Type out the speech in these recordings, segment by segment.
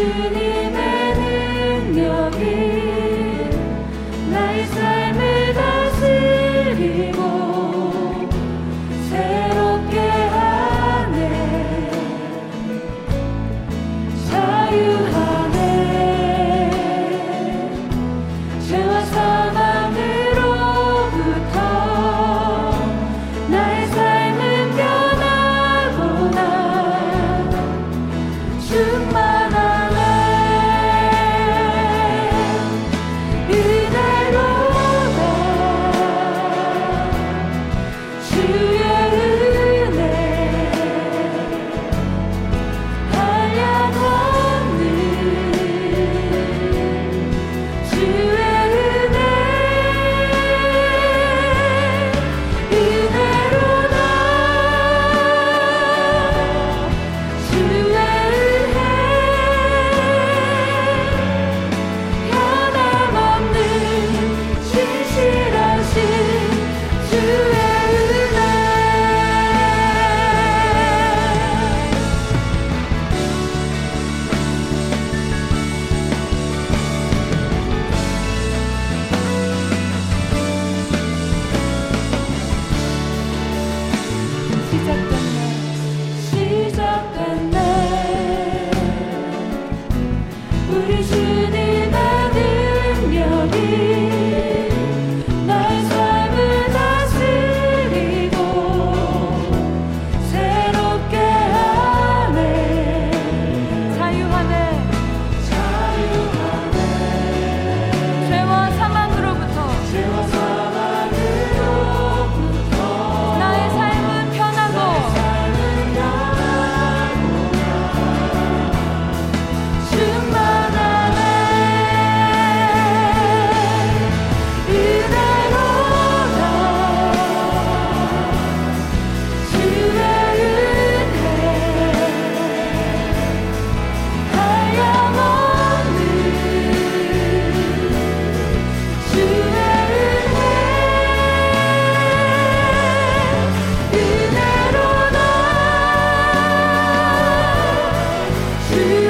to the 내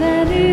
Hallelujah.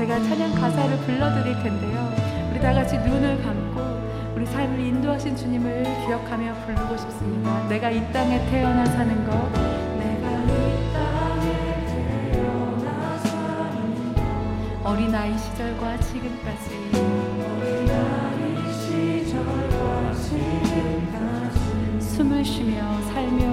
제가 찬양 가사를 불러드릴 텐데요. 우리 다 같이 눈을 감고 우리 삶을 인도하신 주님을 기억하며 부르고 싶습니다. 내가 이 땅에 태어나 사는 것. 어린아이 시절과 지금까지 어린아이 시절과 지금까지 숨을 쉬며 살며